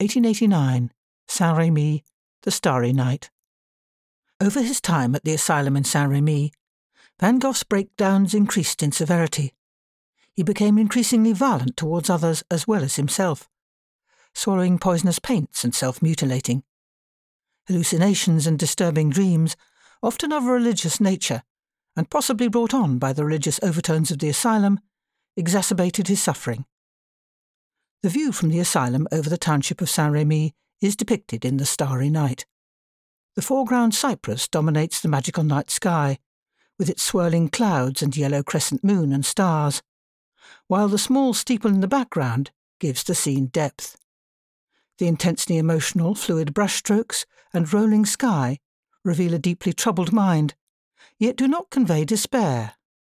1889, Saint Remy, The Starry Night. Over his time at the asylum in Saint Remy, Van Gogh's breakdowns increased in severity. He became increasingly violent towards others as well as himself, swallowing poisonous paints and self mutilating. Hallucinations and disturbing dreams, often of a religious nature, and possibly brought on by the religious overtones of the asylum, exacerbated his suffering. The view from the asylum over the township of Saint Remy is depicted in The Starry Night. The foreground cypress dominates the magical night sky, with its swirling clouds and yellow crescent moon and stars, while the small steeple in the background gives the scene depth. The intensely emotional, fluid brushstrokes and rolling sky reveal a deeply troubled mind, yet do not convey despair